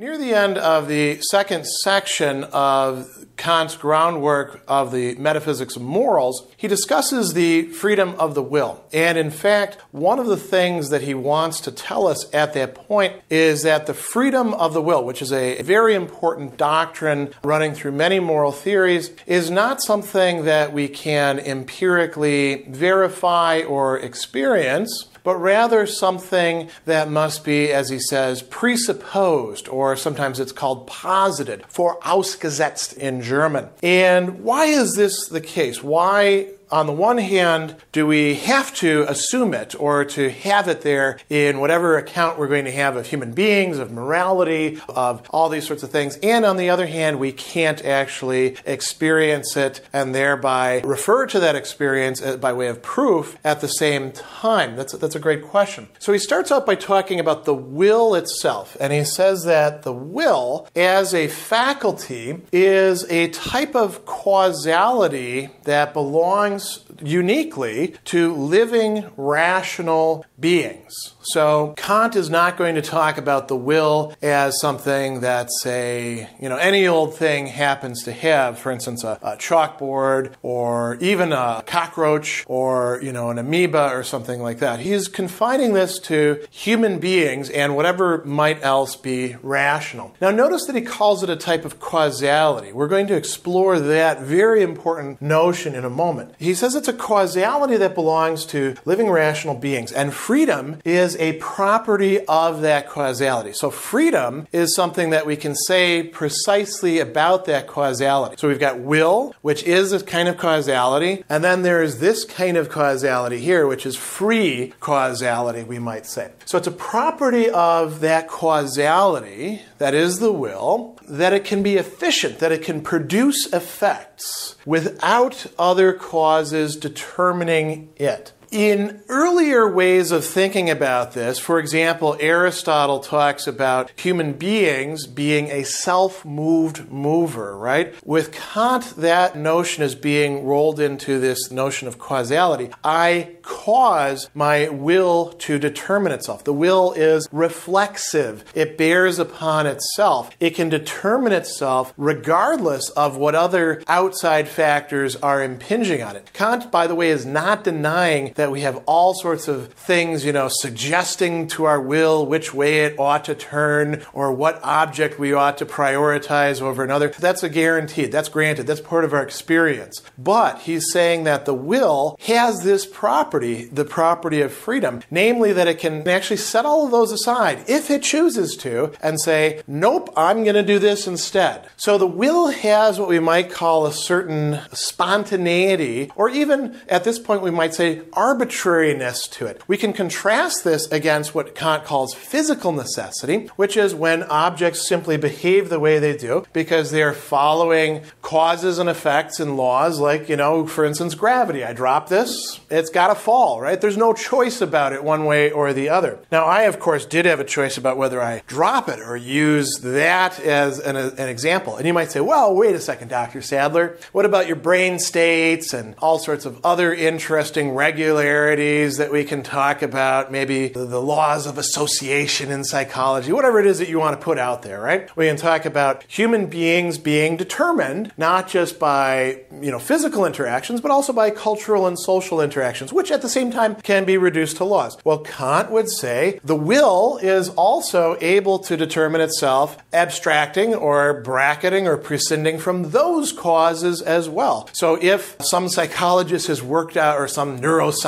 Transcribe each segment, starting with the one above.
Near the end of the second section of Kant's groundwork of the metaphysics of morals, he discusses the freedom of the will. And in fact, one of the things that he wants to tell us at that point is that the freedom of the will, which is a very important doctrine running through many moral theories, is not something that we can empirically verify or experience but rather something that must be, as he says, presupposed, or sometimes it's called posited, vorausgesetzt in German. And why is this the case? Why on the one hand, do we have to assume it or to have it there in whatever account we're going to have of human beings, of morality, of all these sorts of things? And on the other hand, we can't actually experience it and thereby refer to that experience uh, by way of proof at the same time? That's, that's a great question. So he starts out by talking about the will itself, and he says that the will, as a faculty, is a type of causality that belongs belongs uniquely to living, rational beings. So Kant is not going to talk about the will as something that's a, you know, any old thing happens to have, for instance, a, a chalkboard or even a cockroach or, you know, an amoeba or something like that. He's confining this to human beings and whatever might else be rational. Now notice that he calls it a type of causality. We're going to explore that very important notion in a moment. He says it's a causality that belongs to living rational beings and freedom is a property of that causality. So freedom is something that we can say precisely about that causality. So we've got will, which is a kind of causality, and then there is this kind of causality here, which is free causality, we might say. So it's a property of that causality, that is the will, that it can be efficient, that it can produce effects without other causes determining it. In earlier ways of thinking about this, for example, Aristotle talks about human beings being a self moved mover, right? With Kant, that notion is being rolled into this notion of causality. I cause my will to determine itself. The will is reflexive, it bears upon itself. It can determine itself regardless of what other outside factors are impinging on it. Kant, by the way, is not denying that we have all sorts of things, you know, suggesting to our will which way it ought to turn or what object we ought to prioritize over another. That's a guaranteed. That's granted. That's part of our experience. But he's saying that the will has this property, the property of freedom, namely that it can actually set all of those aside if it chooses to and say, nope, I'm going to do this instead. So the will has what we might call a certain spontaneity, or even at this point we might say arbitrariness to it. We can contrast this against what Kant calls physical necessity, which is when objects simply behave the way they do because they're following causes and effects and laws, like, you know, for instance, gravity. I drop this, it's got to fall, right? There's no choice about it one way or the other. Now, I, of course, did have a choice about whether I drop it or use that as an, an example. And you might say, well, wait a second, Dr. Sadler. What about your brain states and all sorts of other interesting regularities that we can talk about? Maybe the, the laws of association in psychology, whatever it is that you want to put out there, right? We can talk about human beings being determined not just by, you know, physical interactions, but also by cultural and social interactions, which at the same time can be reduced to laws. Well, Kant would say the will is also able to determine itself abstracting or bracketing or prescinding from those causes as well. So if some psychologist has worked out or some neuroscientist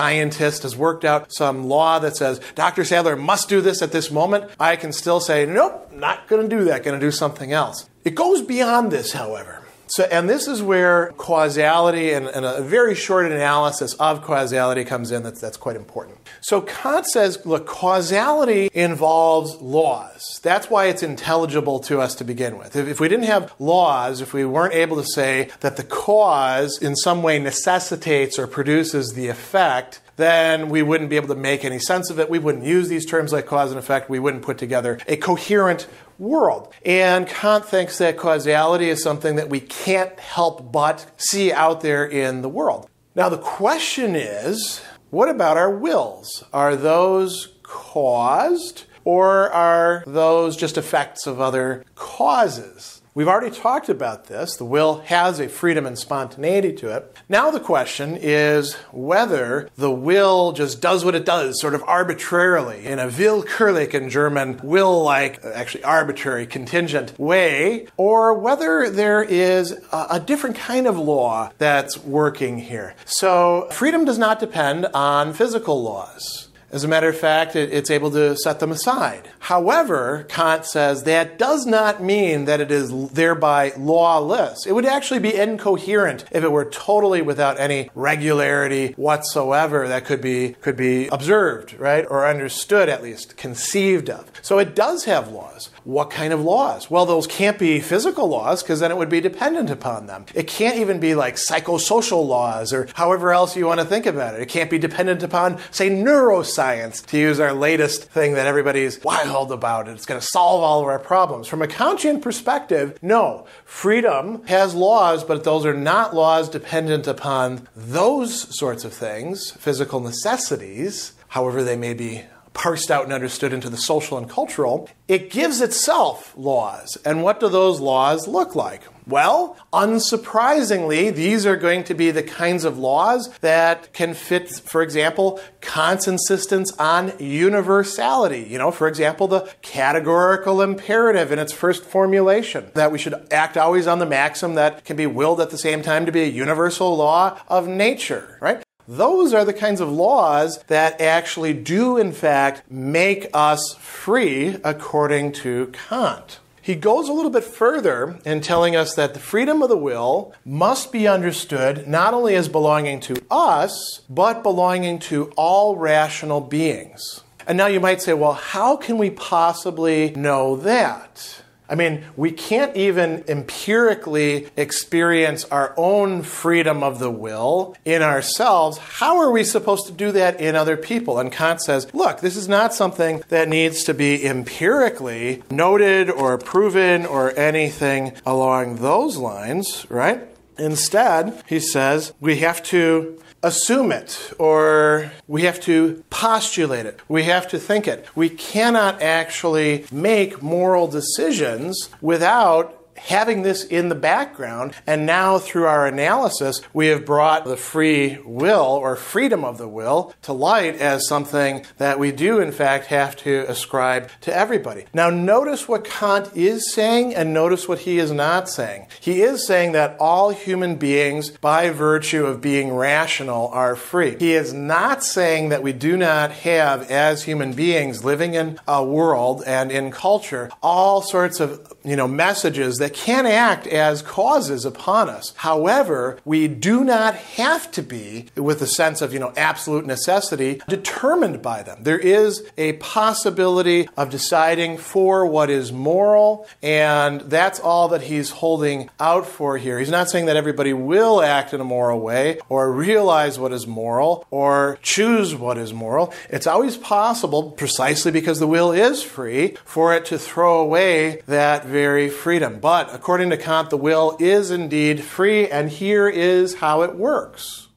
has worked out some law that says Dr. Sadler must do this at this moment, I can still say, nope, not going to do that, going to do something else. It goes beyond this, however. So, and this is where causality and, and, a very short analysis of causality comes in. That's, that's quite important. So Kant says, look, causality involves laws. That's why it's intelligible to us to begin with. If, if we didn't have laws, if we weren't able to say that the cause in some way necessitates or produces the effect, then we wouldn't be able to make any sense of it. We wouldn't use these terms like cause and effect. We wouldn't put together a coherent world. And Kant thinks that causality is something that we can't help but see out there in the world. Now, the question is what about our wills? Are those caused or are those just effects of other causes? We've already talked about this. The will has a freedom and spontaneity to it. Now, the question is whether the will just does what it does, sort of arbitrarily, in a willkürlich in German, will like, actually arbitrary, contingent way, or whether there is a, a different kind of law that's working here. So, freedom does not depend on physical laws. As a matter of fact, it, it's able to set them aside. However, Kant says that does not mean that it is thereby lawless. It would actually be incoherent if it were totally without any regularity whatsoever that could be could be observed, right? Or understood at least, conceived of. So it does have laws. What kind of laws? Well, those can't be physical laws because then it would be dependent upon them. It can't even be like psychosocial laws or however else you want to think about it. It can't be dependent upon, say, neuroscience, to use our latest thing that everybody's wild about. It's going to solve all of our problems. From a Kantian perspective, no. Freedom has laws, but those are not laws dependent upon those sorts of things, physical necessities, however they may be parsed out and understood into the social and cultural, it gives itself laws. And what do those laws look like? Well, unsurprisingly, these are going to be the kinds of laws that can fit, for example, Kant's insistence on universality. You know, for example, the categorical imperative in its first formulation, that we should act always on the maxim that can be willed at the same time to be a universal law of nature, right? Those are the kinds of laws that actually do, in fact, make us free according to Kant. He goes a little bit further in telling us that the freedom of the will must be understood not only as belonging to us, but belonging to all rational beings. And now you might say, well, how can we possibly know that? I mean, we can't even empirically experience our own freedom of the will in ourselves. How are we supposed to do that in other people? And Kant says, look, this is not something that needs to be empirically noted or proven or anything along those lines, right? Instead, he says, we have to assume it or we have to postulate it. We have to think it. We cannot actually make moral decisions without having this in the background, and now through our analysis, we have brought the free will or freedom of the will to light as something that we do, in fact, have to ascribe to everybody. Now, notice what Kant is saying, and notice what he is not saying. He is saying that all human beings, by virtue of being rational, are free. He is not saying that we do not have, as human beings living in a world and in culture, all sorts of you know messages that that can act as causes upon us. However, we do not have to be, with a sense of, you know, absolute necessity, determined by them. There is a possibility of deciding for what is moral, and that's all that he's holding out for here. He's not saying that everybody will act in a moral way, or realize what is moral, or choose what is moral. It's always possible, precisely because the will is free, for it to throw away that very freedom. But but according to Kant, the will is indeed free, and here is how it works.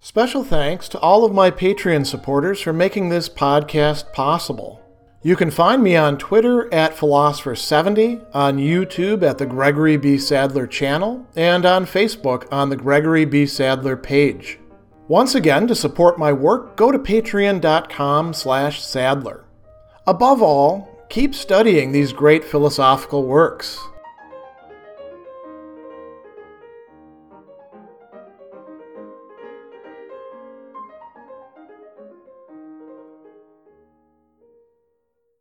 Special thanks to all of my Patreon supporters for making this podcast possible. You can find me on Twitter at Philosopher70, on YouTube at the Gregory B. Sadler channel, and on Facebook on the Gregory B. Sadler page. Once again, to support my work, go to patreon.com slash sadler. Above all, keep studying these great philosophical works.